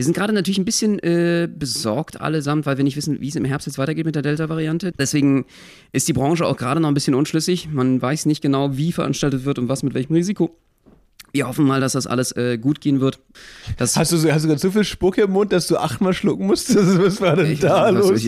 Wir sind gerade natürlich ein bisschen äh, besorgt allesamt, weil wir nicht wissen, wie es im Herbst jetzt weitergeht mit der Delta-Variante. Deswegen ist die Branche auch gerade noch ein bisschen unschlüssig. Man weiß nicht genau, wie veranstaltet wird und was mit welchem Risiko. Wir hoffen mal, dass das alles äh, gut gehen wird. Das Hast du, so- hast du gerade so viel Spuck im Mund, dass du achtmal schlucken musstest? Was war denn da was los?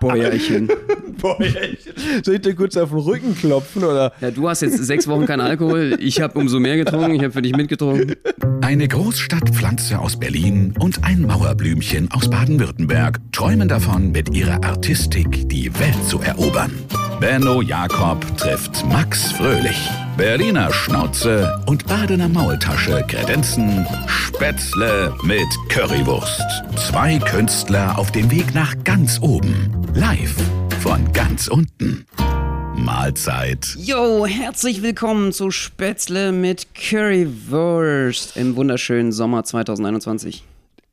Bäuerchen. Boah, echt. Soll ich dir kurz auf den Rücken klopfen? Oder? Ja, du hast jetzt sechs Wochen keinen Alkohol. Ich habe umso mehr getrunken. Ich habe für dich mitgetrunken. Eine Großstadtpflanze aus Berlin und ein Mauerblümchen aus Baden-Württemberg träumen davon, mit ihrer Artistik die Welt zu erobern. Benno Jakob trifft Max Fröhlich. Berliner Schnauze und Badener Maultasche kredenzen Spätzle mit Currywurst. Zwei Künstler auf dem Weg nach ganz oben. Live von ganz unten. Mahlzeit. Yo, herzlich willkommen zu Spätzle mit Currywurst im wunderschönen Sommer 2021.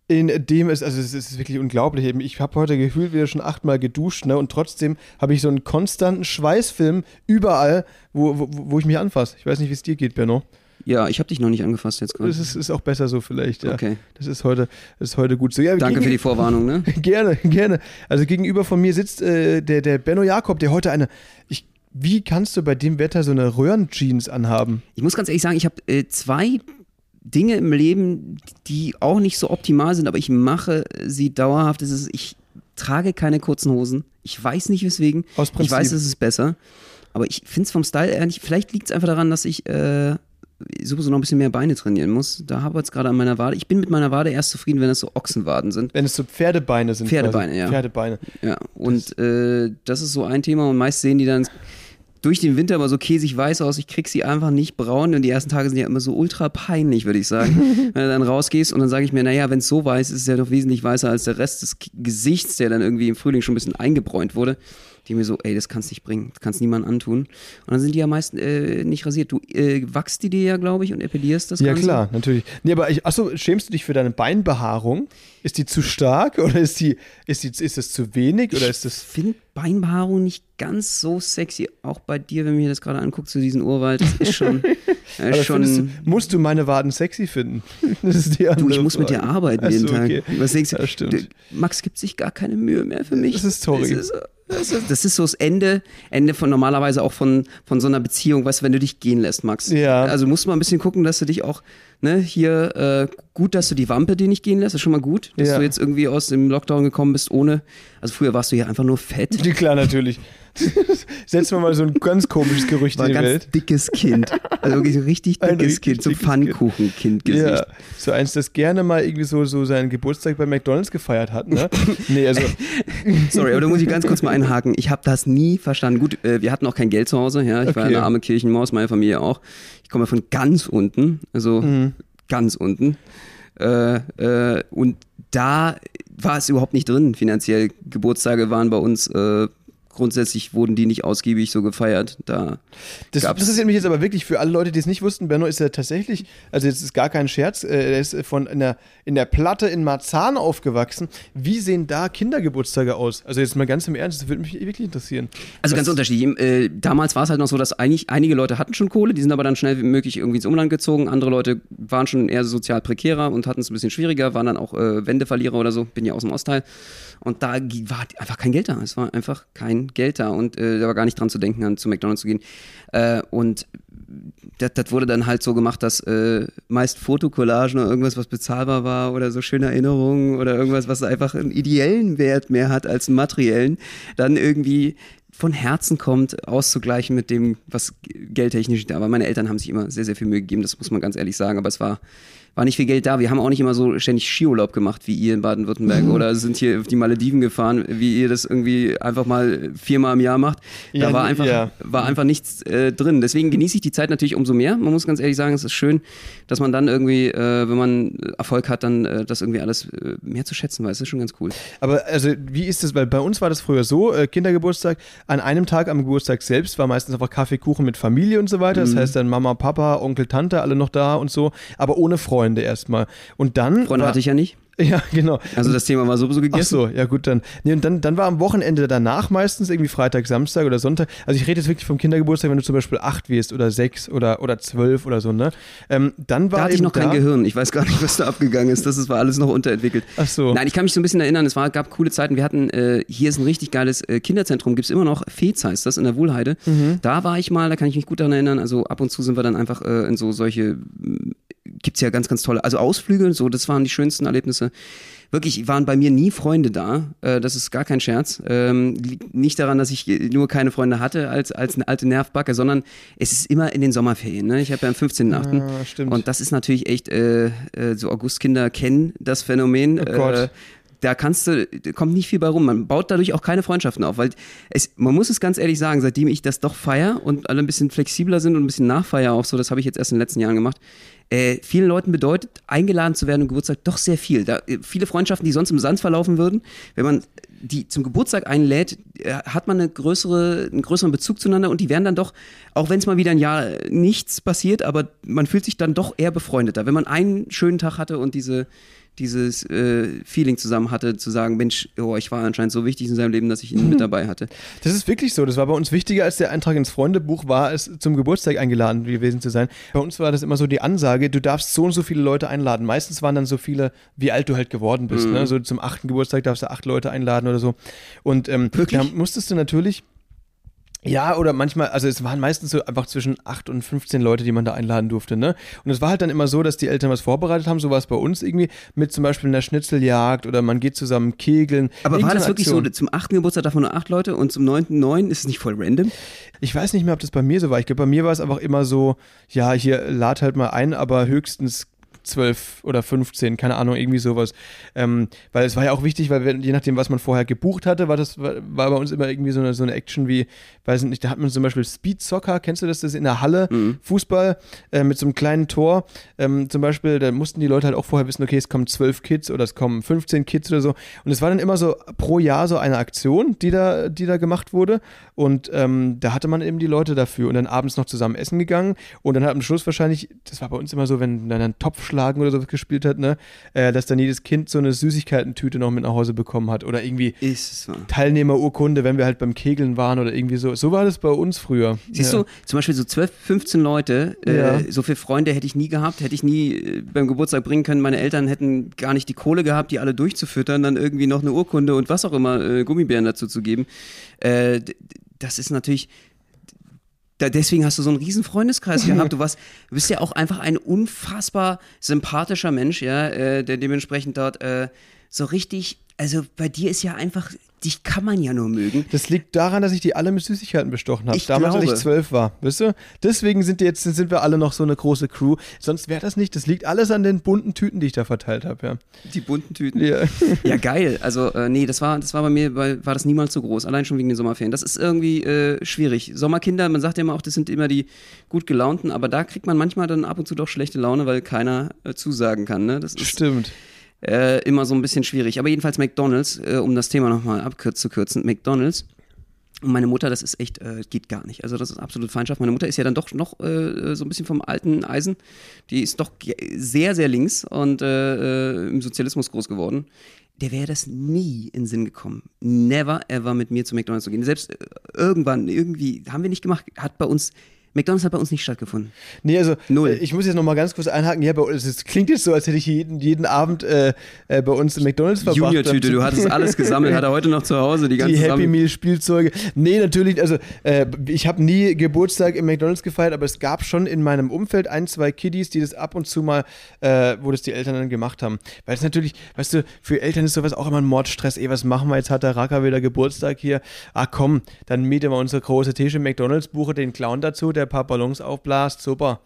In dem es, also es ist wirklich unglaublich. Eben, Ich habe heute gefühlt wieder schon achtmal geduscht, ne? Und trotzdem habe ich so einen konstanten Schweißfilm überall, wo, wo, wo ich mich anfasse. Ich weiß nicht, wie es dir geht, Benno. Ja, ich habe dich noch nicht angefasst jetzt gerade. Das ist, ist auch besser so vielleicht, ja. Okay. Das ist heute, das ist heute gut so. Ja, Danke gegen- für die Vorwarnung, ne? Gerne, gerne. Also gegenüber von mir sitzt äh, der, der Benno Jakob, der heute eine. Ich, wie kannst du bei dem Wetter so eine Röhrenjeans anhaben? Ich muss ganz ehrlich sagen, ich habe äh, zwei Dinge im Leben, die auch nicht so optimal sind, aber ich mache sie dauerhaft. Das ist, ich trage keine kurzen Hosen. Ich weiß nicht weswegen. Aus Ich Prinzip. weiß, es ist besser. Aber ich finde es vom Style eher nicht. Vielleicht liegt es einfach daran, dass ich äh, sowieso noch ein bisschen mehr Beine trainieren muss. Da habe ich es gerade an meiner Wade. Ich bin mit meiner Wade erst zufrieden, wenn es so Ochsenwaden sind. Wenn es so Pferdebeine sind. Pferdebeine, quasi. ja. Pferdebeine. Ja, und äh, das ist so ein Thema und meist sehen die dann durch den Winter immer so käsig weiß aus. Ich krieg sie einfach nicht braun und die ersten Tage sind ja immer so ultra peinlich, würde ich sagen. Wenn du dann rausgehst und dann sage ich mir, naja, wenn es so weiß ist, ist es ja doch wesentlich weißer als der Rest des Gesichts, der dann irgendwie im Frühling schon ein bisschen eingebräunt wurde. Die mir so, ey, das kannst nicht bringen, das kannst niemand antun. Und dann sind die ja meist äh, nicht rasiert. Du äh, wachst die dir ja, glaube ich, und epilierst das Ja, Ganze. klar, natürlich. Nee, aber ich, achso, schämst du dich für deine Beinbehaarung? Ist die zu stark oder ist die, ist die, ist das zu wenig oder ist Ich das. finde Beinbehaarung nicht ganz so sexy. Auch bei dir, wenn man mir das gerade anguckt, zu diesem Urwald. Das ist schon. Äh, Aber schon du, musst du meine Waden sexy finden? Das ist die andere du, ich muss mit Frage. dir arbeiten Ach so, jeden Tag. okay. Was denkst du? Ja, stimmt. Max gibt sich gar keine Mühe mehr für mich. Das ist sorry. Das ist, das ist, das ist so das Ende, Ende von normalerweise auch von, von so einer Beziehung, weißt du, wenn du dich gehen lässt, Max. Ja. Also musst du mal ein bisschen gucken, dass du dich auch, ne, hier, äh, gut, dass du die Wampe dir nicht gehen lässt, ist schon mal gut, dass Ja. du jetzt irgendwie aus dem Lockdown gekommen bist ohne, also früher warst du ja einfach nur fett. Klar, natürlich. Setzen wir mal so ein ganz komisches Gerücht War in ein die ganz Welt. dickes Kind. Also wirklich so richtig dickes Kind, so Pfannkuchenkind-Gesicht. Ja, so eins, das gerne mal irgendwie so, so seinen Geburtstag bei McDonalds gefeiert hat, ne? Nee, also, Sorry, aber da muss ich ganz kurz mal einhaken. Ich habe das nie verstanden. Gut, äh, wir hatten auch kein Geld zu Hause. Ja, ich war Okay. eine arme Kirchenmaus, meine Familie auch. Ich komme von ganz unten, also Mhm. ganz unten. Äh, äh, und da war es überhaupt nicht drin finanziell. Geburtstage waren bei uns äh, grundsätzlich wurden die nicht ausgiebig so gefeiert. Da das interessiert mich jetzt aber wirklich für alle Leute, die es nicht wussten. Benno ist ja tatsächlich, also jetzt ist gar kein Scherz, äh, er ist von in der, in der Platte in Marzahn aufgewachsen. Wie sehen da Kindergeburtstage aus? Also jetzt mal ganz im Ernst, das würde mich wirklich interessieren. Also ganz unterschiedlich. Äh, damals war es halt noch so, dass eigentlich einige Leute hatten schon Kohle, die sind aber dann schnell wie möglich irgendwie ins Umland gezogen. Andere Leute waren schon eher sozial prekärer und hatten es ein bisschen schwieriger, waren dann auch äh, Wendeverlierer oder so. Bin ja aus dem Ostteil. Und da war einfach kein Geld da. Es war einfach kein Geld da und äh, da war gar nicht dran zu denken, an zu McDonalds zu gehen. Äh, und das, wurde dann halt so gemacht, dass äh, meist Fotocollagen oder irgendwas, was bezahlbar war oder so schöne Erinnerungen oder irgendwas, was einfach einen ideellen Wert mehr hat als einen materiellen, dann irgendwie von Herzen kommt, auszugleichen mit dem, was geldtechnisch da war. Meine Eltern haben sich immer sehr, sehr viel Mühe gegeben, das muss man ganz ehrlich sagen, aber es war, war nicht viel Geld da. Wir haben auch nicht immer so ständig Skiurlaub gemacht wie ihr in Baden-Württemberg oder sind hier auf die Malediven gefahren, wie ihr das irgendwie einfach mal viermal im Jahr macht. Da Ja, war einfach, ja. war einfach nichts äh, drin. Deswegen genieße ich die Zeit natürlich umso mehr. Man muss ganz ehrlich sagen, es ist schön, dass man dann irgendwie, äh, wenn man Erfolg hat, dann äh, das irgendwie alles äh, mehr zu schätzen weiß. Das ist schon ganz cool. Aber also, wie ist das? Weil bei uns war das früher so: äh, Kindergeburtstag, an einem Tag am Geburtstag selbst war meistens einfach Kaffee, Kuchen mit Familie und so weiter. Mhm. Das heißt dann Mama, Papa, Onkel, Tante, alle noch da und so, aber ohne Freunde erstmal. Und dann. Freunde war, hatte ich ja nicht. Ja, genau. Also das Thema war sowieso Ach gegessen. so, ja gut, dann. Nee, und dann, dann war am Wochenende danach meistens irgendwie Freitag, Samstag oder Sonntag. Also ich rede jetzt wirklich vom Kindergeburtstag, wenn du zum Beispiel acht wirst oder sechs oder, oder zwölf oder so, ne? Ähm, dann war Da hatte ich noch kein da, Gehirn. Ich weiß gar nicht, was da abgegangen ist. Das ist- war alles noch unterentwickelt. Ach so. Nein, ich kann mich so ein bisschen erinnern. Es war, gab coole Zeiten. Wir hatten, äh, hier ist ein richtig geiles äh, Kinderzentrum. Gibt es immer noch. Fez heißt das, in der Wohlheide. Mhm. Da war ich mal, da kann ich mich gut daran erinnern. Also ab und zu sind wir dann einfach äh, in so solche, gibt es ja ganz, ganz tolle, also Ausflüge, so, das waren die schönsten Erlebnisse. Wirklich, waren bei mir nie Freunde da. Äh, das ist gar kein Scherz. Ähm, liegt nicht daran, dass ich nur keine Freunde hatte als, als eine alte Nervbacke, sondern es ist immer in den Sommerferien. Ne? Ich habe ja am 15.8. Ah, stimmt. Und das ist natürlich echt, äh, äh, so Augustkinder kennen das Phänomen. Oh Gott. Äh, da kannst du, da kommt nicht viel bei rum. Man baut dadurch auch keine Freundschaften auf, weil es, man muss es ganz ehrlich sagen, seitdem ich das doch feier und alle ein bisschen flexibler sind und ein bisschen nachfeier auch so, das habe ich jetzt erst in den letzten Jahren gemacht. Äh, vielen Leuten bedeutet, eingeladen zu werden am Geburtstag doch sehr viel. Da, äh, viele Freundschaften, die sonst im Sand verlaufen würden, wenn man die zum Geburtstag einlädt, äh, hat man eine größere, einen größeren Bezug zueinander und die werden dann doch, auch wenn es mal wieder ein Jahr nichts passiert, aber man fühlt sich dann doch eher befreundeter. Wenn man einen schönen Tag hatte und diese, dieses äh, Feeling zusammen hatte, zu sagen, Mensch, oh, ich war anscheinend so wichtig in seinem Leben, dass ich ihn mit dabei hatte. Das ist wirklich so. Das war bei uns wichtiger als der Eintrag ins Freundebuch, war es zum Geburtstag eingeladen gewesen zu sein. Bei uns war das immer so die Ansage, du darfst so und so viele Leute einladen. Meistens waren dann so viele, wie alt du halt geworden bist. Mhm. Ne? So zum achten Geburtstag darfst du acht Leute einladen oder so. Und ähm, da musstest du natürlich. Ja, oder manchmal, also es waren meistens so einfach zwischen 8 und 15 Leute, die man da einladen durfte, ne? Und es war halt dann immer so, dass die Eltern was vorbereitet haben, so war es bei uns irgendwie, mit zum Beispiel einer Schnitzeljagd oder man geht zusammen kegeln. Aber war das wirklich so, zum achten Geburtstag davon nur acht Leute und zum neunten neun? Ist es nicht voll random? Ich weiß nicht mehr, ob das bei mir so war. Ich glaube, bei mir war es einfach immer so, ja, hier lad halt mal ein, aber höchstens 12 oder 15, keine Ahnung, irgendwie sowas. Ähm, weil es war ja auch wichtig, weil wir, je nachdem, was man vorher gebucht hatte, war das war, war bei uns immer irgendwie so eine, so eine Action wie, weiß nicht, da hat man zum Beispiel Speed Soccer, kennst du das? Das ist in der Halle, Fußball äh, mit so einem kleinen Tor. Ähm, zum Beispiel, da mussten die Leute halt auch vorher wissen, okay, es kommen 12 Kids oder es kommen 15 Kids oder so. Und es war dann immer so pro Jahr so eine Aktion, die da, die da gemacht wurde. Und ähm, da hatte man eben die Leute dafür und dann abends noch zusammen essen gegangen. Und dann hat am Schluss wahrscheinlich, das war bei uns immer so, wenn dann ein Topfschlagen oder so gespielt hat, ne, äh, dass dann jedes Kind so eine Süßigkeitentüte noch mit nach Hause bekommen hat. Oder irgendwie. Teilnehmerurkunde, wenn wir halt beim Kegeln waren oder irgendwie so. So war das bei uns früher. Siehst ja. du, zum Beispiel so 12, 15 Leute, Ja. äh, so viele Freunde hätte ich nie gehabt, hätte ich nie äh, beim Geburtstag bringen können. Meine Eltern hätten gar nicht die Kohle gehabt, die alle durchzufüttern, dann irgendwie noch eine Urkunde und was auch immer, äh, Gummibären dazu zu geben. Äh, das ist natürlich. Da, deswegen hast du so einen riesen Freundeskreis gehabt. Du, warst, bist ja auch einfach ein unfassbar sympathischer Mensch, ja, äh, der dementsprechend dort äh, so richtig, also bei dir ist ja einfach, dich kann man ja nur mögen. Das liegt daran, dass ich die alle mit Süßigkeiten bestochen habe. Ich Damals, als glaube. ich zwölf war. Weißt du? Deswegen sind die jetzt sind wir alle noch so eine große Crew. Sonst wäre das nicht. Das liegt alles an den bunten Tüten, die ich da verteilt habe. Ja. Die bunten Tüten. Ja. Ja, geil. Also, äh, nee, das war, das war bei mir, bei, war das niemals so groß. Allein schon wegen den Sommerferien. Das ist irgendwie äh, schwierig. Sommerkinder, man sagt ja immer auch, das sind immer die gut gelaunten, aber da kriegt man manchmal dann ab und zu doch schlechte Laune, weil keiner äh, zusagen kann. Ne? Das ist Stimmt. Äh, immer so ein bisschen schwierig. Aber jedenfalls McDonalds, äh, um das Thema nochmal abzukürzen, McDonalds. Und meine Mutter, das ist echt, äh, geht gar nicht. Also das ist absolut Feindschaft. Meine Mutter ist ja dann doch noch äh, so ein bisschen vom alten Eisen. Die ist doch sehr, sehr links und äh, äh, im Sozialismus groß geworden. Der wäre das nie in Sinn gekommen. Never ever mit mir zu McDonalds zu gehen. Selbst äh, irgendwann, irgendwie, haben wir nicht gemacht, hat bei uns, McDonalds hat bei uns nicht stattgefunden. Nee, also Null. äh, ich muss jetzt noch mal ganz kurz einhaken. Ja, bei uns, es klingt jetzt so, als hätte ich jeden, jeden Abend äh, äh, bei uns im McDonalds verbracht. Junior-Tüte, du hattest alles gesammelt, hat er heute noch zu Hause, die ganze die Happy Sammlung. Meal Spielzeuge. Nee, natürlich, also äh, ich habe nie Geburtstag im McDonalds gefeiert, aber es gab schon in meinem Umfeld ein, zwei Kiddies, die das ab und zu mal, äh, wo das die Eltern dann gemacht haben. Weil es natürlich, weißt du, für Eltern ist sowas auch immer ein Mordstress. Ey, was machen wir jetzt? Hat der Racker wieder Geburtstag hier? Ah komm, dann mieten wir unsere große Tische McDonalds, buche den Clown dazu, der ein paar Ballons aufblasst. Super.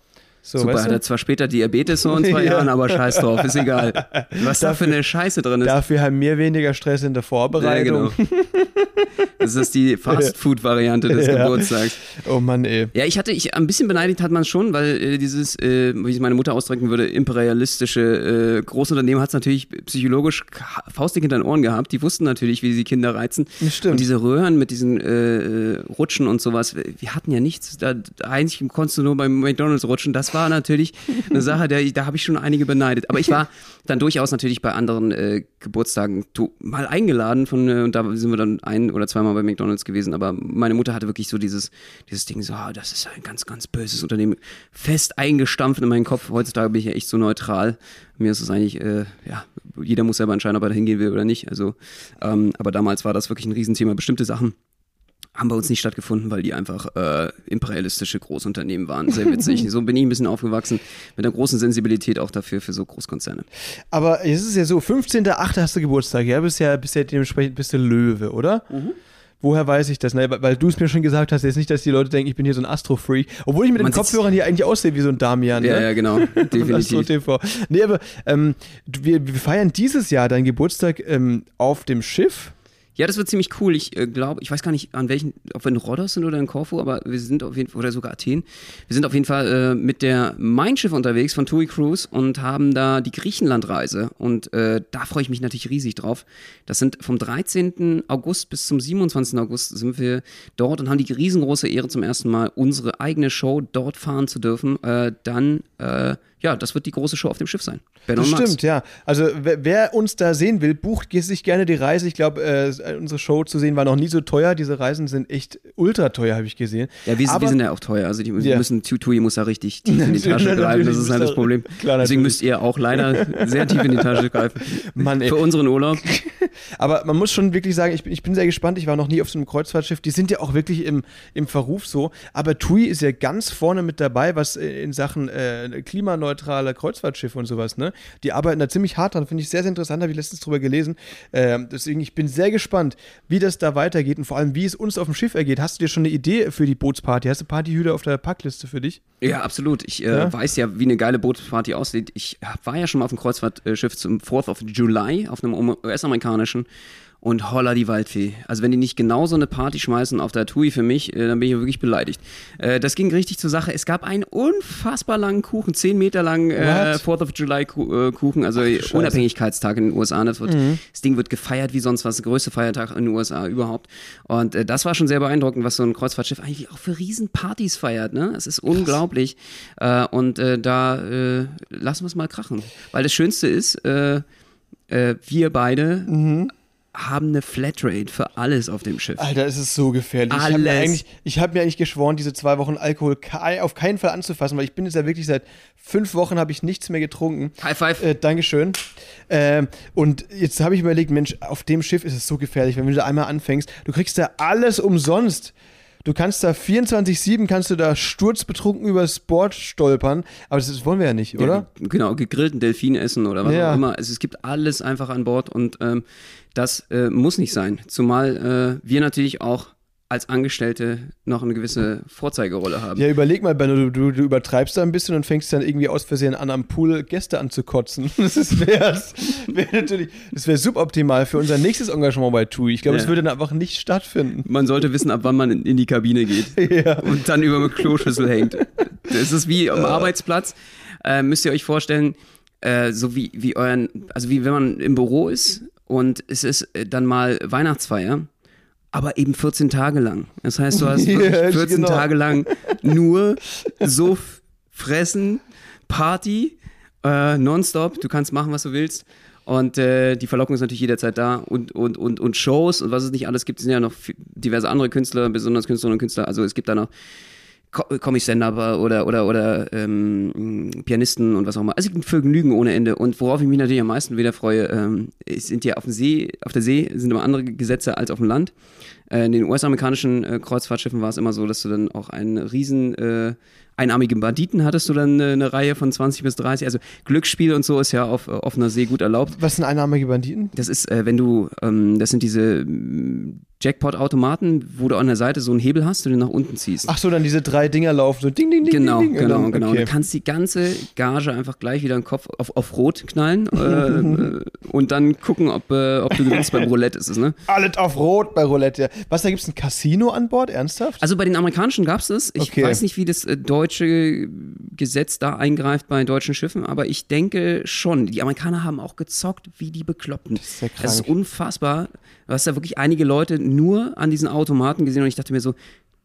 So, Super, weißt hat du? er zwar später Diabetes so in zwei Ja. Jahren, aber scheiß drauf, ist egal. Was da für eine Scheiße drin ist. Dafür haben wir weniger Stress in der Ja, Vorbereitung. genau. Das ist die Fast-Food-Variante des Ja. Geburtstags. Oh Mann, ey. Ja, ich hatte, ich, ein bisschen beneidigt hat man es schon, weil äh, dieses, äh, wie es meine Mutter ausdrücken würde, imperialistische äh, Großunternehmen hat es natürlich psychologisch faustdick hinter den Ohren gehabt. Die wussten natürlich, wie sie Kinder reizen. Das stimmt. Und diese Röhren mit diesen äh, äh, Rutschen und sowas, wir hatten ja nichts. Da, da eigentlich konntest du nur beim McDonalds rutschen. Das war natürlich eine Sache, der, da habe ich schon einige beneidet. Aber ich war dann durchaus natürlich bei anderen äh, Geburtstagen mal eingeladen von, äh, und da sind wir dann ein oder zweimal bei McDonalds gewesen. Aber meine Mutter hatte wirklich so dieses, dieses Ding, so, ah, das ist ein ganz, ganz böses Unternehmen, fest eingestampft in meinen Kopf. Heutzutage bin ich ja echt so neutral. Mir ist es eigentlich, äh, ja, jeder muss selber entscheiden, ob er da hingehen will oder nicht. Also, ähm, aber damals war das wirklich ein Riesenthema. Bestimmte Sachen haben bei uns nicht stattgefunden, weil die einfach äh, imperialistische Großunternehmen waren. Sehr witzig. so bin ich ein bisschen aufgewachsen mit einer großen Sensibilität auch dafür für so Großkonzerne. Aber es ist ja so, 15.8. hast du Geburtstag, ja, bist ja, bist ja dementsprechend bist du Löwe, oder? Mhm. Woher weiß ich das? Ne? Weil du es mir schon gesagt hast, jetzt nicht, dass die Leute denken, ich bin hier so ein Astro-Freak. Obwohl ich mit Man den Kopfhörern hier eigentlich aussehe wie so ein Damian. Ja, ne? ja, genau. Definitiv. TV. Nee, aber ähm, wir, wir, feiern dieses Jahr deinen Geburtstag ähm, auf dem Schiff. Ja, das wird ziemlich cool. Ich äh, glaube, ich weiß gar nicht, an welchen, ob wir in Rhodos sind oder in Korfu, aber wir sind auf jeden Fall, oder sogar Athen. Wir sind auf jeden Fall äh, mit der Mein Schiff unterwegs von TUI Cruise und haben da die Griechenlandreise. Und äh, da freue ich mich natürlich riesig drauf. Das sind vom 13. August bis zum 27. August sind wir dort und haben die riesengroße Ehre zum ersten Mal, unsere eigene Show dort fahren zu dürfen. Äh, dann äh, ja, das wird die große Show auf dem Schiff sein. Ben das stimmt, ja. Also wer, wer, uns da sehen will, bucht sich gerne die Reise. Ich glaube, äh, unsere Show zu sehen war noch nie so teuer. Diese Reisen sind echt ultra teuer, habe ich gesehen. Ja, wir, Aber, wir, sind ja auch teuer. Also die ja. müssen, Tutui muss da richtig tief in die Tasche greifen. Das ist halt das Problem. Klar, Deswegen müsst ihr auch leider sehr tief in die Tasche greifen. Mann, ey. Für unseren Urlaub. Aber man muss schon wirklich sagen, ich bin, ich bin sehr gespannt. Ich war noch nie auf so einem Kreuzfahrtschiff. Die sind ja auch wirklich im, im Verruf so. Aber TUI ist ja ganz vorne mit dabei, was in Sachen äh, Klimaneutralität klimaneutrale Kreuzfahrtschiffe und sowas, ne? Die arbeiten da ziemlich hart dran, finde ich sehr, sehr interessant, habe ich letztens drüber gelesen. Ähm, deswegen, ich bin sehr gespannt, wie das da weitergeht und vor allem, wie es uns auf dem Schiff ergeht. Hast du dir schon eine Idee für die Bootsparty? Hast du Partyhüter auf der Packliste für dich? Ja, absolut. Ich äh, ja? weiß ja, wie eine geile Bootsparty aussieht. Ich war ja schon mal auf dem Kreuzfahrtschiff zum 4th of July, auf einem US-amerikanischen und holla die Waldfee. Also wenn die nicht genau so eine Party schmeißen auf der TUI für mich, äh, dann bin ich wirklich beleidigt. Äh, das ging richtig zur Sache. Es gab einen unfassbar langen Kuchen, 10 Meter lang äh, 4th of July äh, Kuchen, also Ach, Unabhängigkeitstag in den USA. Das, wird, mhm. das, Ding wird gefeiert wie sonst was, der größte Feiertag in den USA überhaupt. Und äh, das war schon sehr beeindruckend, was so ein Kreuzfahrtschiff eigentlich auch für Riesenpartys feiert. Ne? Es ist unglaublich. Äh, und da lassen wir es mal krachen. Weil das Schönste ist, wir beide mhm haben eine Flatrate für alles auf dem Schiff. Alter, es ist so gefährlich. Alles. Ich habe mir, hab mir eigentlich geschworen, diese zwei Wochen Alkohol auf keinen Fall anzufassen, weil ich bin jetzt ja wirklich seit fünf Wochen habe ich nichts mehr getrunken. High five. Äh, Dankeschön. Ähm, und jetzt habe ich überlegt, Mensch, auf dem Schiff ist es so gefährlich, wenn du da einmal anfängst, du kriegst da alles umsonst. Du kannst da 24-7 kannst du da sturzbetrunken übers Board stolpern, aber das, wollen wir ja nicht, oder? Ja, genau, gegrillten Delfin essen oder was ja. auch immer. Also es gibt alles einfach an Bord und ähm, das äh, muss nicht sein. Zumal äh, wir natürlich auch als Angestellte noch eine gewisse Vorzeigerolle haben. Ja, überleg mal, Benno, du, du, du übertreibst da ein bisschen und fängst dann irgendwie aus Versehen an, am Pool Gäste anzukotzen. Das wäre wär natürlich, das wäre suboptimal für unser nächstes Engagement bei TUI. Ich glaube, es ja. würde dann einfach nicht stattfinden. Man sollte wissen, ab wann man in, in die Kabine geht ja. und dann über eine Kloschüssel hängt. Das ist wie am Arbeitsplatz. Äh, müsst ihr euch vorstellen, äh, so wie, wie euren, also wie wenn man im Büro ist und es ist äh, dann mal Weihnachtsfeier, aber eben 14 Tage lang. Das heißt, du hast 14 genau. Tage lang nur so fressen, Party, äh, nonstop. Du kannst machen, was du willst. Und äh, die Verlockung ist natürlich jederzeit da und, und, und, und Shows und was es nicht alles gibt, sind ja noch diverse andere Künstler, besonders Künstlerinnen und Künstler. Also es gibt da noch Comic-Stand-Up oder, oder, oder ähm, Pianisten und was auch immer. Also es gibt Vergnügen ohne Ende. Und worauf ich mich natürlich am meisten wieder freue, ähm, sind ja auf dem See, auf der See sind immer andere Gesetze als auf dem Land. Äh, in den US-amerikanischen äh, Kreuzfahrtschiffen war es immer so, dass du dann auch einen riesen äh, einarmigen Banditen hattest du dann eine, eine, Reihe von 20 bis 30. Also Glücksspiel und so ist ja auf offener See gut erlaubt. Was sind einarmige Banditen? Das ist, äh, wenn du, ähm, das sind diese Jackpot-Automaten, wo du an der Seite so einen Hebel hast, den du nach unten ziehst. Ach so, dann diese drei Dinger laufen, so ding, ding, ding. Genau, ding, ding, genau, dann, genau. Okay. Du kannst die ganze Gage einfach gleich wieder den Kopf auf, auf Rot knallen äh, und dann gucken, ob, äh, ob du gewinnst beim Roulette ist es, ne? Alles auf Rot bei Roulette, ja. Was, da gibt es ein Casino an Bord, ernsthaft? Also bei den amerikanischen gab es das. Ich okay. weiß nicht, wie das äh, deutsche Gesetz da eingreift bei deutschen Schiffen, aber ich denke schon. Die Amerikaner haben auch gezockt wie die Bekloppten. Das ist, ja das ist unfassbar. Du hast da wirklich einige Leute nur an diesen Automaten gesehen und ich dachte mir so,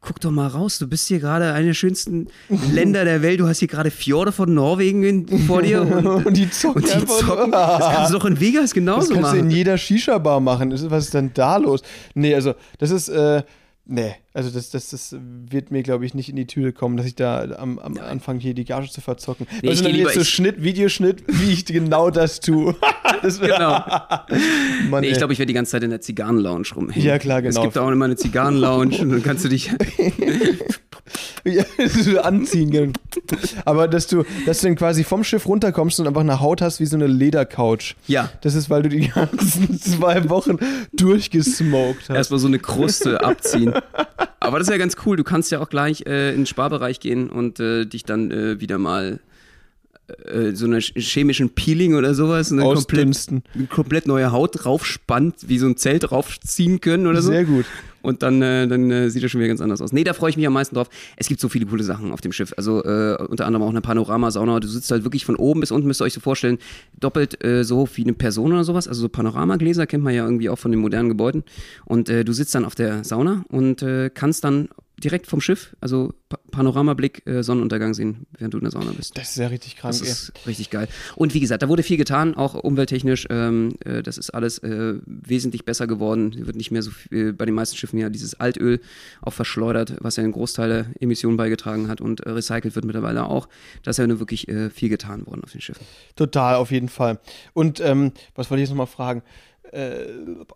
guck doch mal raus, du bist hier gerade einer der schönsten Länder der Welt, du hast hier gerade Fjorde von Norwegen vor dir und, Und die zocken und die zocken. Das kannst du doch in Vegas Das genauso kannst du in machen. jeder Shisha-Bar machen. Das Was ist denn da los? Nee, also, das ist, äh, nee, also das, das, das wird mir, glaube ich, nicht in die Tüte kommen, dass ich da am, am Anfang hier die Gage zu verzocken. Nee, also dann lieber- jetzt so Schnitt, Videoschnitt, wie ich genau das tue. das Genau. Mann, Nee, ich glaube, ich werde die ganze Zeit in der Zigarrenlounge rumhängen. Ja, klar, genau. Es gibt auch immer eine Zigarrenlounge und dann kannst du dich. Anziehen. Aber dass du, dass du dann quasi vom Schiff runterkommst und einfach eine Haut hast wie so eine Ledercouch. Ja. Das ist, weil du die ganzen zwei Wochen durchgesmoked hast. Erstmal so eine Kruste abziehen. Aber das ist ja ganz cool. Du kannst ja auch gleich äh, in den Sparbereich gehen und äh, dich dann äh, wieder mal äh, so einer ch- chemischen Peeling oder sowas und dann komplett, komplett neue Haut draufspannt, wie so ein Zelt draufziehen können oder so. Sehr gut. Und dann, äh, dann äh, sieht das schon wieder ganz anders aus. Nee, da freue ich mich am meisten drauf. Es gibt so viele coole Sachen auf dem Schiff. Also äh, unter anderem auch eine Panoramasauna. Du sitzt halt wirklich von oben bis unten, müsst ihr euch so vorstellen, doppelt äh, so hoch wie eine Person oder sowas. Also so Panoramagläser kennt man ja irgendwie auch von den modernen Gebäuden. Und äh, du sitzt dann auf der Sauna und kannst dann direkt vom Schiff, also pa Panoramablick, äh, Sonnenuntergang sehen, während du in der Sauna bist. Das ist ja richtig krank, Das ey. ist richtig geil. Und wie gesagt, da wurde viel getan, auch umwelttechnisch. Ähm, äh, das ist alles äh, wesentlich besser geworden. Wird nicht mehr so viel, bei den meisten Schiffen ja dieses Altöl auch verschleudert, was ja einen Großteil der Emissionen beigetragen hat und äh, recycelt wird mittlerweile auch. Da ist ja nur wirklich äh, viel getan worden auf den Schiffen. Total, auf jeden Fall. Und ähm, was wollte ich jetzt nochmal fragen? Äh,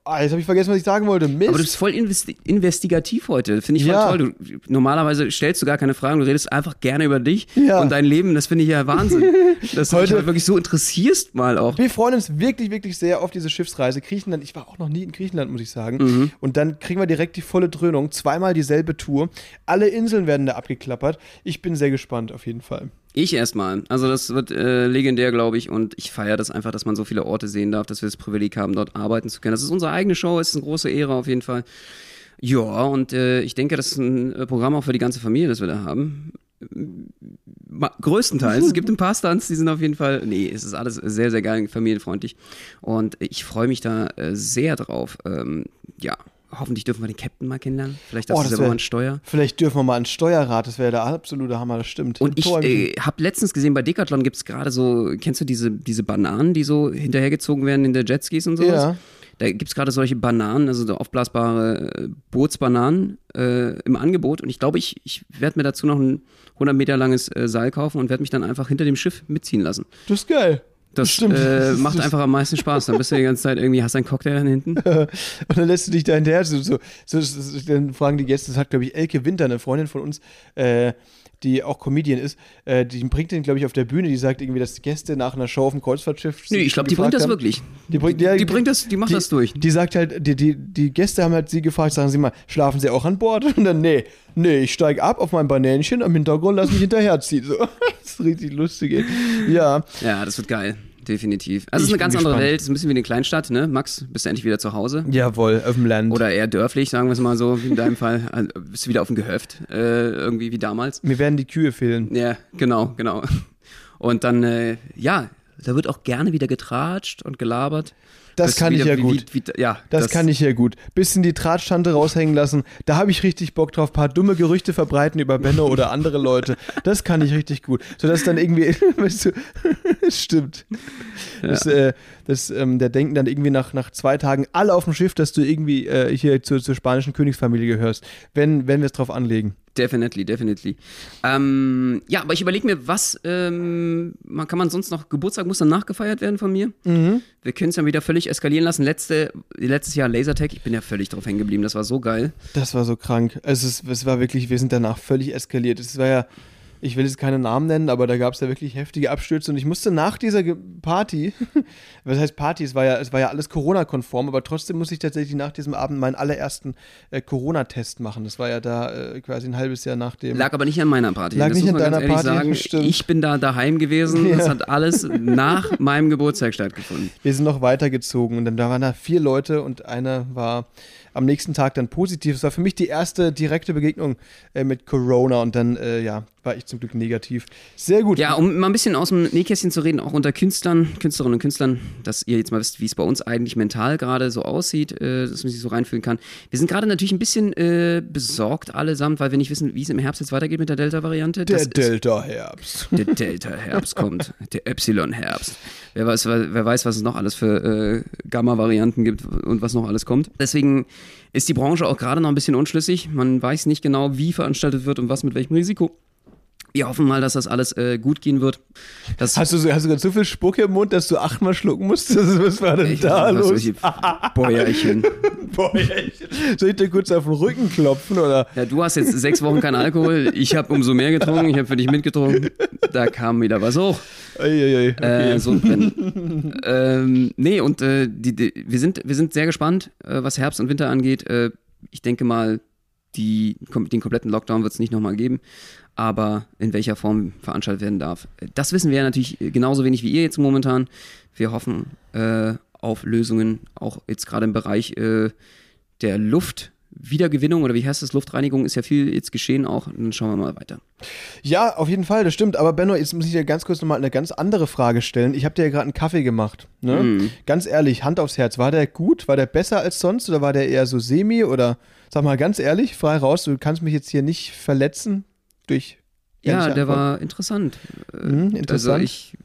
ah, jetzt habe ich vergessen, was ich sagen wollte. Mist. Aber du bist voll investi investigativ heute. Finde ich voll Ja. toll. Du, normalerweise stellst du gar keine Fragen, du redest einfach gerne über dich Ja. und dein Leben. Das finde ich ja Wahnsinn. Dass du dich Heute- halt wirklich so interessierst mal auch. wir freuen uns wirklich, wirklich sehr auf diese Schiffsreise. Griechenland, ich war auch noch nie in Griechenland, muss ich sagen. Mhm. Und dann kriegen wir direkt die volle Dröhnung. Zweimal dieselbe Tour. Alle Inseln werden da abgeklappert. Ich bin sehr gespannt, auf jeden Fall. Ich erstmal. Also das wird äh, legendär, glaube ich. Und ich feiere das einfach, dass man so viele Orte sehen darf, dass wir das Privileg haben, dort arbeiten zu können. Das ist unsere eigene Show, ist eine große Ehre auf jeden Fall. Ja, und äh, ich denke, das ist ein äh, Programm auch für die ganze Familie, das wir da haben. Ma größtenteils. es gibt ein paar Stunts, die sind auf jeden Fall. Nee, es ist alles sehr, sehr geil, familienfreundlich. Und ich freue mich da äh, sehr drauf. Ähm, ja, hoffentlich dürfen wir den Captain mal kennenlernen. Vielleicht darfst Oh, du selber mal ein Steuer. Vielleicht dürfen wir mal ein Steuerrad, das wäre der absolute Hammer, das stimmt. Und ich äh, habe letztens gesehen, bei Decathlon gibt es gerade so, kennst du diese, diese Bananen, die so hinterhergezogen werden in der Jetskis und sowas? Ja. Da gibt es gerade solche Bananen, also so aufblasbare äh, Bootsbananen äh, im Angebot. Und ich glaube, ich, ich werde mir dazu noch ein 100 Meter langes äh, Seil kaufen und werde mich dann einfach hinter dem Schiff mitziehen lassen. das ist geil. Das äh, macht einfach am meisten Spaß. Dann bist du die ganze Zeit irgendwie, hast einen Cocktail dann hinten. Und dann lässt du dich da hinterher, so, so, so, so dann fragen die Gäste, das hat, glaube ich, Elke Winter, eine Freundin von uns, äh, die auch Comedian ist, äh, die bringt den, glaube ich, auf der Bühne, die sagt irgendwie, dass die Gäste nach einer Show auf dem Kreuzfahrtschiff. Nö, sie ich glaube, die bringt das haben- wirklich. Die, bringt, ja, Die bringt das, die macht die, das durch. Die sagt halt, die, die, die Gäste haben halt sie gefragt, sagen sie mal, schlafen sie auch an Bord? Und dann, nee, nee, ich steige ab auf mein Banänchen, am Hintergrund lass mich hinterherziehen. So. das ist richtig lustig, ey. Ja, Ja, das wird geil. Definitiv. Also es ist eine ganz andere gespannt. Welt. Es ist ein bisschen wie eine Kleinstadt, ne? Max, bist du endlich wieder zu Hause? jawohl, auf dem Land. Oder eher dörflich, sagen wir es mal so, wie in deinem Fall. Also, bist du wieder auf dem Gehöft, äh, irgendwie wie damals. Mir werden die Kühe fehlen. Ja, genau, genau. Und dann, äh, ja, da wird auch gerne wieder getratscht und gelabert. Das kann ich wieder, ja wie, gut. Wie, wie, ja, Das, kann ich ja gut. Bisschen die Drahtstante raushängen lassen. Da habe ich richtig Bock drauf. Paar dumme Gerüchte verbreiten über Benno oder andere Leute. Das kann ich richtig gut. Sodass dann irgendwie, weißt du, stimmt. Das, äh, das, ähm, der denken dann irgendwie nach, nach zwei Tagen alle auf dem Schiff, dass du irgendwie äh, hier zur, zur spanischen Königsfamilie gehörst. Wenn, wenn wir es drauf anlegen. Definitely, definitely. Ähm, ja, aber ich überlege mir, was ähm, kann man sonst noch, Geburtstag muss dann nachgefeiert werden von mir. Mhm. Wir können es ja wieder völlig eskalieren lassen. Letzte, letztes Jahr Lasertag, ich bin ja völlig drauf hängen geblieben, das war so geil. Das war so krank. Es, ist, es war wirklich, wir sind danach völlig eskaliert. Es war ja, ich will jetzt keine Namen nennen, aber da gab es ja wirklich heftige Abstürze und ich musste nach dieser Party, was heißt Party, es war ja, es war ja alles Corona-konform, aber trotzdem musste ich tatsächlich nach diesem Abend meinen allerersten äh, Corona-Test machen. Das war ja da äh, quasi ein halbes Jahr nach dem. Lag aber nicht an meiner Party. Lag das nicht an deiner Party, sagen. stimmt. Ich bin da daheim gewesen. Ja. Das hat alles nach meinem Geburtstag stattgefunden. Wir sind noch weitergezogen und dann da waren da vier Leute und einer war am nächsten Tag dann positiv. Es war für mich die erste direkte Begegnung äh, mit Corona und dann, äh, ja, war ich zum Glück negativ. Sehr gut. Ja, um mal ein bisschen aus dem Nähkästchen zu reden, auch unter Künstlern, Künstlerinnen und Künstlern, dass ihr jetzt mal wisst, wie es bei uns eigentlich mental gerade so aussieht, äh, dass man sich so reinfühlen kann. Wir sind gerade natürlich ein bisschen äh, besorgt allesamt, weil wir nicht wissen, wie es im Herbst jetzt weitergeht mit der Delta-Variante. Der Delta-Herbst. Der Delta-Herbst kommt, der Epsilon-Herbst. Wer weiß, wer weiß, was es noch alles für äh, Gamma-Varianten gibt und was noch alles kommt. Deswegen ist die Branche auch gerade noch ein bisschen unschlüssig. Man weiß nicht genau, wie veranstaltet wird und was mit welchem Risiko. Wir hoffen mal, dass das alles äh, gut gehen wird. Das Hast du, hast du gerade so viel Spucke im Mund, dass du achtmal schlucken musstest? Was war denn Ich- da los? weiß ich, Bäuerchen. Echt. Soll ich dir kurz auf den Rücken klopfen oder? Ja, du hast jetzt sechs Wochen keinen Alkohol. Ich habe umso mehr getrunken. Ich habe für dich mitgetrunken. Da kam wieder was hoch. Eieiei, okay. Äh, so ein ähm, nee, und äh, die, die, wir, sind, wir sind sehr gespannt, äh, was Herbst und Winter angeht. Äh, ich denke mal, die, den kompletten Lockdown wird es nicht nochmal geben. Aber in welcher Form veranstaltet werden darf, äh, das wissen wir ja natürlich genauso wenig wie ihr jetzt momentan. Wir hoffen äh, auf Lösungen, auch jetzt gerade im Bereich äh, der Luftwiedergewinnung oder wie heißt das? Luftreinigung ist ja viel jetzt geschehen auch. Dann schauen wir mal weiter. Ja, auf jeden Fall, das stimmt. Aber Benno, jetzt muss ich dir ganz kurz nochmal eine ganz andere Frage stellen. Ich habe dir ja gerade einen Kaffee gemacht. Ne? Mhm. Ganz ehrlich, Hand aufs Herz. War der gut? War der besser als sonst oder war der eher so semi? Oder sag mal ganz ehrlich, frei raus, du kannst mich jetzt hier nicht verletzen durch. Ja, der Antwort. war interessant. Äh, Mhm, Also interessant. ich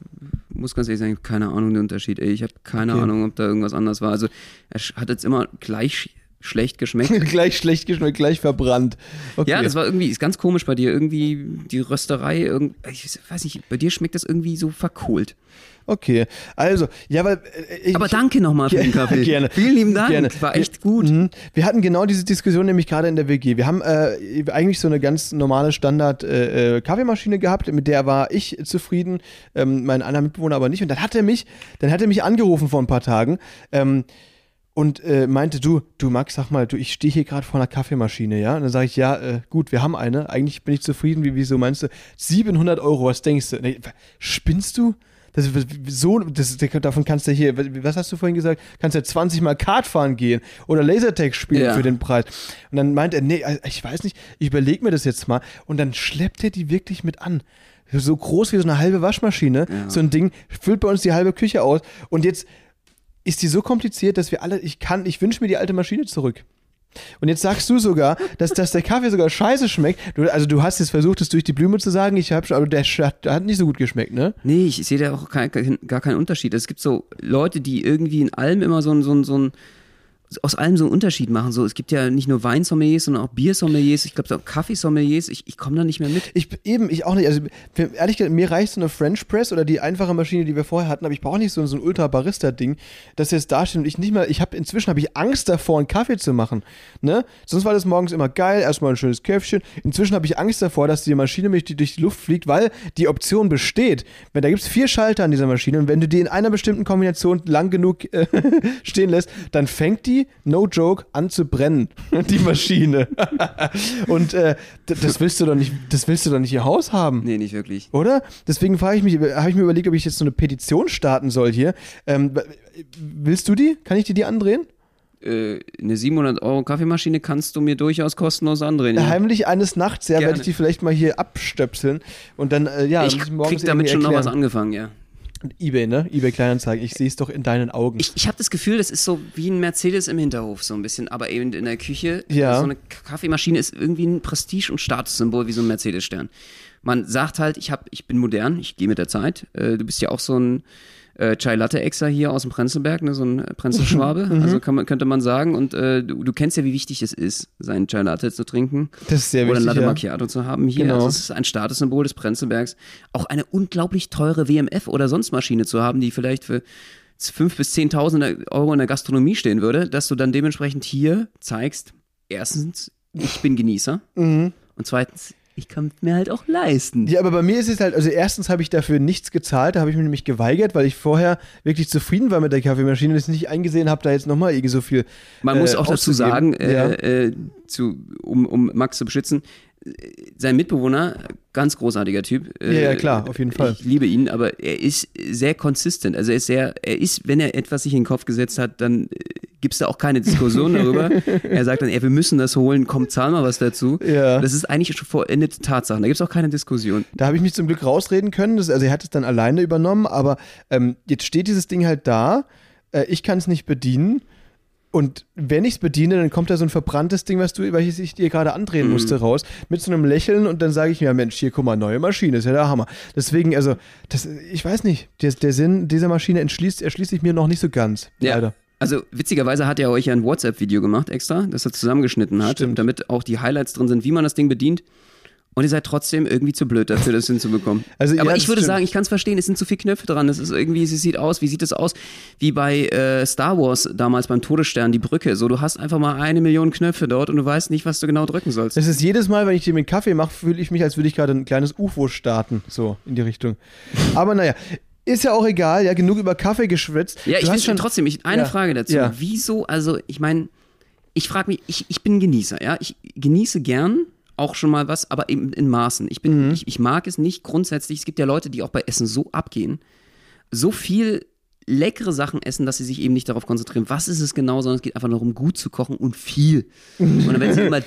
muss ganz ehrlich sagen, ich habe keine Ahnung den Unterschied. Ey. Ich habe keine Okay. Ahnung, ob da irgendwas anders war. Also er hat jetzt immer gleich schlecht geschmeckt. gleich schlecht geschmeckt, gleich verbrannt. Okay. Ja, das war irgendwie, ist ganz komisch bei dir. Irgendwie die Rösterei, irgend, ich weiß nicht, bei dir schmeckt das irgendwie so verkohlt. Okay, also, ja, weil. äh, Ich, Aber danke nochmal für den Kaffee. Gerne. Vielen lieben Dank. Gerne. War echt gut. Mhm. Wir hatten genau diese Diskussion nämlich gerade in der WG. Wir haben äh, eigentlich so eine ganz normale Standard äh, äh, gehabt, mit der war ich zufrieden, ähm, mein anderer Mitbewohner aber nicht. Und dann hat er mich, dann hat er mich angerufen vor ein paar Tagen. Ähm, und äh, meinte, du, du Max, sag mal, du, ich stehe hier gerade vor einer Kaffeemaschine, ja? Und dann sage ich, ja, äh, gut, wir haben eine. Eigentlich bin ich zufrieden. Wie, wieso meinst du? 700 Euro, was denkst du? Nee, spinnst du? Das, so, das, davon kannst du hier, was hast du vorhin gesagt? Kannst ja 20 Mal Kart fahren gehen oder Lasertag spielen Ja. für den Preis. Und dann meint er, nee, also ich weiß nicht, ich überlege mir das jetzt mal. Und dann schleppt er die wirklich mit an. So groß wie so eine halbe Waschmaschine. So ein Ding füllt bei uns die halbe Küche aus. Und jetzt ist die so kompliziert, dass wir alle, ich kann, ich wünsche mir die alte Maschine zurück. Und jetzt sagst du sogar, dass, dass der Kaffee sogar scheiße schmeckt. Du, also du hast jetzt versucht, es durch die Blume zu sagen, ich habe schon, aber der, hat- hat nicht so gut geschmeckt, ne? Nee, ich sehe da auch kein, gar keinen Unterschied. Es gibt so Leute, die irgendwie in allem immer so ein, so ein, so ein aus allem so einen Unterschied machen. So, es gibt ja nicht nur Weinsommeliers, sondern auch Biersommeliers. Ich glaube, auch Kaffeesommeliers. Ich, ich komme da nicht mehr mit. Ich eben, ich auch nicht. Also ehrlich gesagt, mir reicht so eine French Press oder die einfache Maschine, die wir vorher hatten, aber ich brauche nicht so, so ein Ultra Barista Ding, das jetzt da steht und ich nicht mal, ich habe inzwischen habe ich Angst davor, einen Kaffee zu machen, ne? Sonst war das morgens immer geil, erstmal ein schönes Käffchen. Inzwischen habe ich Angst davor, dass die Maschine mich die- durch die Luft fliegt, weil die Option besteht. Wenn da gibt's vier Schalter an dieser Maschine und wenn du die in einer bestimmten Kombination lang genug äh, stehen lässt, dann fängt die, no joke, an zu brennen, die Maschine. und äh, das willst du doch nicht, das willst du doch nicht ihr Haus haben. Nee, nicht wirklich. Oder? Deswegen frage ich mich, habe ich mir überlegt, ob ich jetzt so eine Petition starten soll hier. Ähm, willst du die? Kann ich dir die andrehen? Äh, eine 700 Euro Kaffeemaschine kannst du mir durchaus kostenlos andrehen. Ja. Heimlich eines Nachts, ja, werde ich die vielleicht mal hier abstöpseln und dann, äh, ja, ich krieg damit schon irgendwie noch was erklären. angefangen, ja. Ebay, ne? Ebay Kleinanzeigen. Ich sehe es doch in deinen Augen. Ich, ich habe das Gefühl, das ist so wie ein Mercedes im Hinterhof, so ein bisschen, aber eben in der Küche. Ja. So eine Kaffeemaschine ist irgendwie ein Prestige- und Statussymbol wie so ein Mercedes-Stern. Man sagt halt, ich, hab, ich bin modern, ich gehe mit der Zeit. Äh, du bist ja auch so ein äh, Chai Latte-Exer hier aus dem Prenzlberg, ne, so ein Prenzlschwabe, Mhm. also man, könnte man sagen. Und äh, du, du kennst ja, wie wichtig es ist, seinen Chai Latte zu trinken. Das ist sehr Oder ein wichtig, Latte ja. Macchiato zu haben hier. Genau. Also es ist ein Statussymbol des Prenzlbergs. Auch eine unglaublich teure WMF oder sonst Maschine zu haben, die vielleicht für 5.000 bis 10.000 Euro in der Gastronomie stehen würde, dass du dann dementsprechend hier zeigst, erstens, ich bin Genießer und zweitens, ich kann mir halt auch leisten. Ja, aber bei mir ist es halt, also erstens habe ich dafür nichts gezahlt, da habe ich mich nämlich geweigert, weil ich vorher wirklich zufrieden war mit der Kaffeemaschine, dass ich nicht eingesehen habe, da jetzt nochmal irgendwie so viel. Man muss äh, auch dazu sagen, äh, Ja. äh, zu, um, um Max zu beschützen, äh, sein Mitbewohner, ganz großartiger Typ. äh, Ja, ja, klar, auf jeden Fall. Ich liebe ihn, aber er ist sehr consistent. Also er ist sehr, er ist, wenn er etwas sich in den Kopf gesetzt hat, dann äh, gibt es da auch keine Diskussion darüber. er sagt dann, ey, wir müssen das holen, komm, zahl mal was dazu. Ja. Das ist eigentlich schon vollendete Tatsachen. Da gibt es auch keine Diskussion. Da habe ich mich zum Glück rausreden können. Das, also er hat es dann alleine übernommen, aber ähm, jetzt steht dieses Ding halt da. Äh, ich kann es nicht bedienen. Und wenn ich es bediene, dann kommt da so ein verbranntes Ding, was du, welches ich dir gerade andrehen Mhm. musste, raus, mit so einem Lächeln und dann sage ich mir, ja Mensch, hier guck mal, neue Maschine, ist ja der Hammer. Deswegen, also, das, ich weiß nicht, der, der Sinn dieser Maschine entschließt, erschließt sich mir noch nicht so ganz. Leider. Also witzigerweise hat er euch ein WhatsApp-Video gemacht extra, das er zusammengeschnitten hat, Stimmt. damit auch die Highlights drin sind, wie man das Ding bedient. Und ihr seid trotzdem irgendwie zu blöd dafür, das hinzubekommen. Also, ja, Aber das ich würde stimmt. sagen, ich kann es verstehen, es sind zu viele Knöpfe dran. Es ist irgendwie, es sieht aus, wie sieht es aus? Wie bei äh, Star Wars damals beim Todesstern, die Brücke. So, du hast einfach mal eine Million Knöpfe dort und du weißt nicht, was du genau drücken sollst. Es ist jedes Mal, wenn ich dir mit Kaffee mache, fühle ich mich, als würde ich gerade ein kleines UFO starten, so in die Richtung. Aber naja, ist ja auch egal, ja, genug über Kaffee geschwitzt. Ja, Du ich will schon trotzdem, ich, eine Ja. Frage dazu. Ja. Wieso, also ich meine, ich frage mich, ich, ich bin ein Genießer, ja. Ich genieße gern auch schon mal was, aber eben in Maßen. Ich bin, Mhm. ich, ich mag es nicht grundsätzlich. Es gibt ja Leute, die auch bei Essen so abgehen, so viel leckere Sachen essen, dass sie sich eben nicht darauf konzentrieren, was ist es genau, sondern es geht einfach nur darum, gut zu kochen und viel. Und dann werden sie immer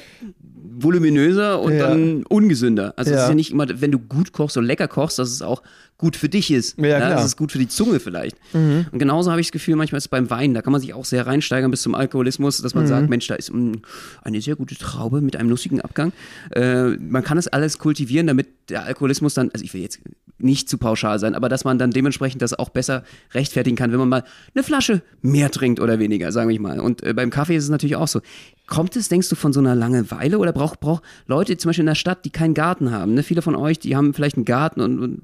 voluminöser und Ja. dann ungesünder. Also es Ja. ist ja nicht immer, wenn du gut kochst und lecker kochst, dass es auch gut für dich ist. Ja, klar. Mhm. Dass es gut für die Zunge vielleicht. Und genauso habe ich das Gefühl, manchmal ist es beim Wein, da kann man sich auch sehr reinsteigern bis zum Alkoholismus, dass man Mhm. sagt, Mensch, da ist mm, eine sehr gute Traube mit einem lustigen Abgang. Äh, man kann das alles kultivieren, damit der Alkoholismus dann, also ich will jetzt nicht zu pauschal sein, aber dass man dann dementsprechend das auch besser rechtfertigen kann, wenn man mal eine Flasche mehr trinkt oder weniger, sagen wir mal. Und äh, beim Kaffee ist es natürlich auch so. Kommt es, denkst du, von so einer Langeweile oder braucht braucht Leute zum Beispiel in der Stadt, die keinen Garten haben? Ne? Viele von euch, die haben vielleicht einen Garten und, und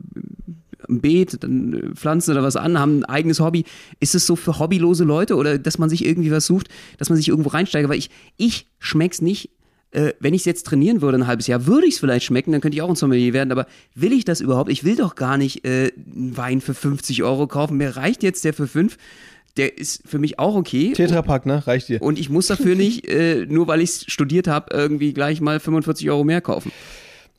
ein Beet, dann äh, pflanzen oder was an, haben ein eigenes Hobby. Ist es so für hobbylose Leute oder dass man sich irgendwie was sucht, dass man sich irgendwo reinsteigert? Weil ich, ich schmeck's nicht. Äh, wenn ich es jetzt trainieren würde, ein halbes Jahr, würde ich es vielleicht schmecken, dann könnte ich auch ein Sommelier werden, aber will ich das überhaupt? Ich will doch gar nicht äh, einen Wein für 50 Euro kaufen. Mir reicht jetzt der für 5. Der ist für mich auch okay. Tetrapack, ne? Reicht dir. Und ich muss dafür nicht, äh, nur weil ich studiert habe, irgendwie gleich mal 45 Euro mehr kaufen.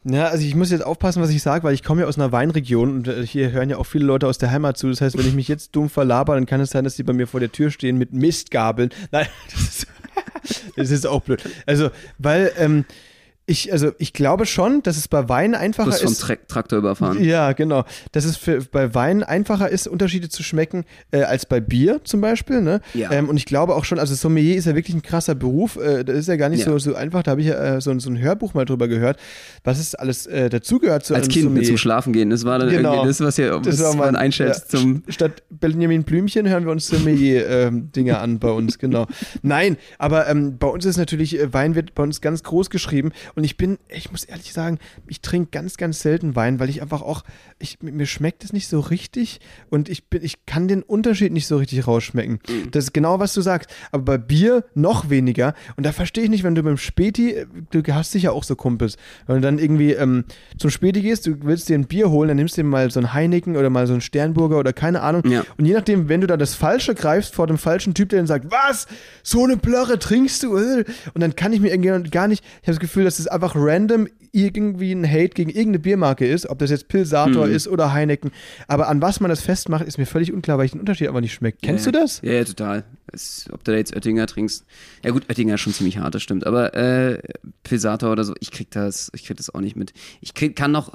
Ja, also ich muss jetzt aufpassen, was ich sage, weil ich komme ja aus einer Weinregion und äh, hier hören ja auch viele Leute aus der Heimat zu. Das heißt, wenn ich mich jetzt dumm verlaber, dann kann es sein, dass die bei mir vor der Tür stehen mit Mistgabeln. Nein, das ist, das ist auch blöd. Also, weil ähm, ich, also ich glaube schon, dass es bei Wein Du einfacher wirst vom ist. Tra Traktor überfahren. Ja, genau. Dass es für, bei Wein einfacher ist, Unterschiede zu schmecken, äh, als bei Bier zum Beispiel. Ne? Ja. Ähm, und ich glaube auch schon, also Sommelier ist ja wirklich ein krasser Beruf. Äh, das ist ja gar nicht Ja. so, so einfach. Da habe ich ja äh, so, so ein Hörbuch mal drüber gehört, was es alles äh, dazugehört zu Als einem Kind mit Sommelier. zum Schlafen gehen. Das war dann Genau. irgendwie das, was ihr Das was man einschätzt ja, zum. Statt Benjamin Blümchen hören wir uns Sommelier-Dinge an bei uns, genau. Nein, aber ähm, bei uns ist natürlich, äh, Wein wird bei uns ganz groß geschrieben und ich bin, ich muss ehrlich sagen, ich trinke ganz, ganz selten Wein, weil ich einfach auch, ich, mir schmeckt es nicht so richtig und ich bin, ich kann den Unterschied nicht so richtig rausschmecken. Das ist genau, was du sagst. Aber bei Bier noch weniger und da verstehe ich nicht, wenn du beim Späti, äh, du hast sicher auch so Kumpels, wenn du dann irgendwie ähm, zum Späti gehst, du willst dir ein Bier holen, dann nimmst du dir mal so ein Heineken oder mal so ein Sternburger oder keine Ahnung. Ja. Und je nachdem, wenn du da das Falsche greifst vor dem falschen Typ, der dann sagt, was? So eine Plörre trinkst du? Und dann kann ich mir irgendwie gar nicht, ich habe das Gefühl, dass es einfach random irgendwie ein Hate gegen irgendeine Biermarke ist, ob das jetzt Pilsator Mhm. ist oder Heineken. Aber an was man das festmacht, ist mir völlig unklar, weil ich den Unterschied aber nicht schmecke. Kennst ja, du das? Ja, ja, total. Es, ob du da jetzt Oettinger trinkst. Ja gut, Oettinger ist schon ziemlich hart, das stimmt. Aber äh, Pilsator oder so, ich krieg das, ich krieg das auch nicht mit. Ich krieg, kann noch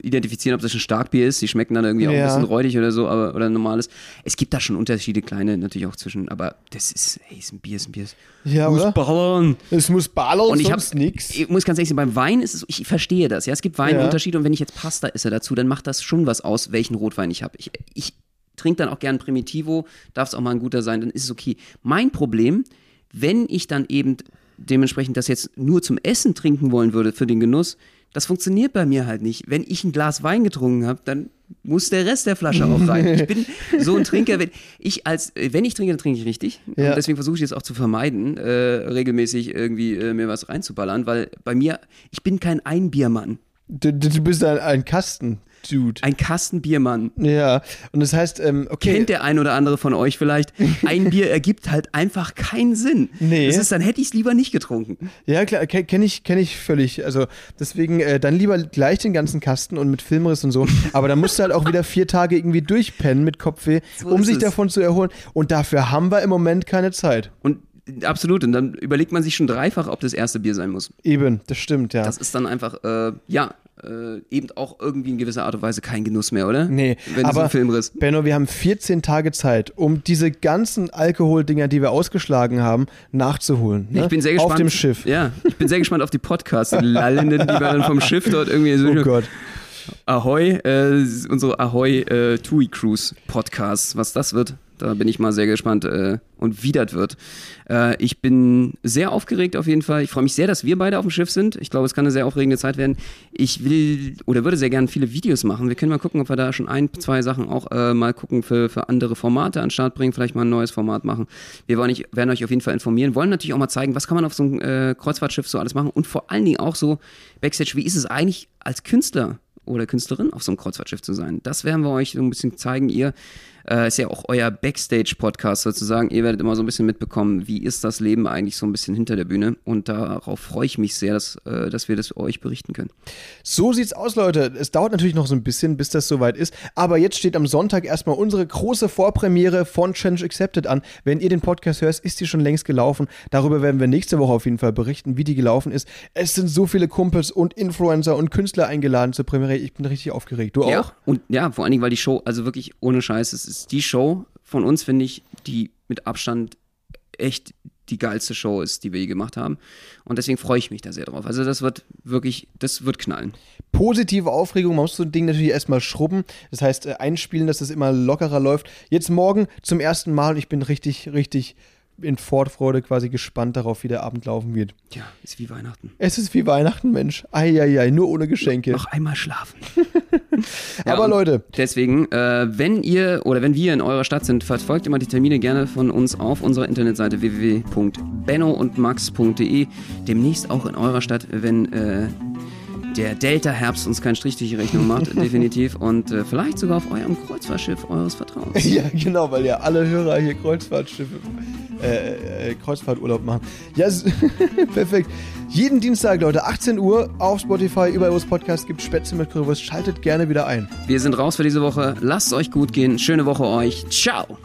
identifizieren, ob das ein Starkbier ist. Die schmecken dann irgendwie auch Ja. ein bisschen räudig oder so, aber oder normales. Es gibt da schon Unterschiede, kleine natürlich auch zwischen, aber das ist, hey, ist ein Bier, ist ein Bier. Ja, muss ballern. Es muss ballern, Und ich sonst habe, nix. ich muss ganz ehrlich sagen, beim Wein ist es, ich verstehe das, ja, es gibt Weinunterschiede und wenn ich jetzt Pasta esse dazu, dann macht das schon was aus, welchen Rotwein ich habe. Ich, ich trinke dann auch gern Primitivo, darf es auch mal ein guter sein, dann ist es okay. Mein Problem, wenn ich dann eben dementsprechend das jetzt nur zum Essen trinken wollen würde für den Genuss, das funktioniert bei mir halt nicht. Wenn ich ein Glas Wein getrunken habe, dann muss der Rest der Flasche auch rein. Ich bin so ein Trinker, wenn ich als wenn ich trinke, dann trinke ich richtig. Ja. Und deswegen versuche ich jetzt auch zu vermeiden, äh, regelmäßig irgendwie äh, mir was reinzuballern, weil bei mir, ich bin kein Einbiermann. Du, du bist ein, ein Kasten. Dude. Ein Kastenbiermann. Ja, und das heißt, ähm, okay. Kennt der ein oder andere von euch vielleicht? Ein Bier ergibt halt einfach keinen Sinn. Nee. Das ist, dann hätte ich es lieber nicht getrunken. Ja, klar, kenne kenn ich, kenn ich völlig. Also deswegen äh, dann lieber gleich den ganzen Kasten und mit Filmriss und so. Aber dann musst du halt auch wieder vier Tage irgendwie durchpennen mit Kopfweh, So um sich es. davon zu erholen. Und dafür haben wir im Moment keine Zeit. Und absolut. Und dann überlegt man sich schon dreifach, ob das erste Bier sein muss. Eben, das stimmt, ja. Das ist dann einfach, äh, ja, äh, eben auch irgendwie in gewisser Art und Weise kein Genuss mehr, oder? Nee, Wenn aber einen Film riss. Benno, wir haben 14 Tage Zeit, um diese ganzen Alkoholdinger, die wir ausgeschlagen haben, nachzuholen. Ne? Ich bin sehr gespannt. Auf dem Schiff. Ja, ich bin sehr gespannt auf die Podcast-Lallenden, die wir dann vom Schiff dort irgendwie so. Oh Gott. Ahoi, äh, unsere Ahoi äh, TUI Cruise Podcast, was das wird. Da bin ich mal sehr gespannt äh, und wie das wird. Äh, ich bin sehr aufgeregt auf jeden Fall. Ich freue mich sehr, dass wir beide auf dem Schiff sind. Ich glaube, es kann eine sehr aufregende Zeit werden. Ich will oder würde sehr gerne viele Videos machen. Wir können mal gucken, ob wir da schon ein, zwei Sachen auch äh, mal gucken für, für andere Formate an den Start bringen. Vielleicht mal ein neues Format machen. Wir wollen nicht, werden euch auf jeden Fall informieren. Wollen natürlich auch mal zeigen, was kann man auf so einem äh, Kreuzfahrtschiff so alles machen. Und vor allen Dingen auch so Backstage, wie ist es eigentlich als Künstler oder Künstlerin auf so einem Kreuzfahrtschiff zu sein. Das werden wir euch so ein bisschen zeigen. Ihr äh, ist ja auch euer Backstage-Podcast sozusagen. Ihr werdet immer so ein bisschen mitbekommen, wie ist das Leben eigentlich so ein bisschen hinter der Bühne. Und darauf freue ich mich sehr, dass, äh, dass wir das euch berichten können. So sieht's aus, Leute. Es dauert natürlich noch so ein bisschen, bis das soweit ist. Aber jetzt steht am Sonntag erstmal unsere große Vorpremiere von Challenge Accepted an. Wenn ihr den Podcast hört, ist die schon längst gelaufen. Darüber werden wir nächste Woche auf jeden Fall berichten, wie die gelaufen ist. Es sind so viele Kumpels und Influencer und Künstler eingeladen zur Premiere. Ich bin richtig aufgeregt. Du auch? Ja, und ja, vor allen Dingen, weil die Show, also wirklich ohne Scheiß, es ist die Show von uns, finde ich, die mit Abstand echt die geilste Show ist, die wir je gemacht haben. Und deswegen freue ich mich da sehr drauf. Also das wird wirklich, das wird knallen. positive Aufregung. Man muss so ein Ding natürlich erstmal schrubben. Das heißt, äh, einspielen, dass es immer lockerer läuft. Jetzt morgen zum ersten Mal und ich bin richtig, richtig in Vorfreude quasi gespannt darauf, wie der Abend laufen wird. Ja, ist wie Weihnachten. Es ist wie Weihnachten, Mensch. Eieiei, nur ohne Geschenke. Noch einmal schlafen. Aber Leute. Deswegen, äh, wenn ihr oder wenn wir in eurer Stadt sind, verfolgt immer die Termine gerne von uns auf unserer Internetseite www.bennoundmax.de. Demnächst auch in eurer Stadt, wenn äh, der Delta-Herbst uns keinen Strich durch die Rechnung macht, definitiv. Und äh, vielleicht sogar auf eurem Kreuzfahrtschiff eures Vertrauens. Ja, genau, weil ja alle Hörer hier Kreuzfahrtschiffe, äh, äh, Kreuzfahrturlaub machen. Ja, s- perfekt. Jeden Dienstag, Leute, 18 Uhr auf Spotify, überall wo es Podcasts gibt, Spätzle mit Currywurst. Schaltet gerne wieder ein. Wir sind raus für diese Woche. Lasst es euch gut gehen. Schöne Woche euch. Ciao.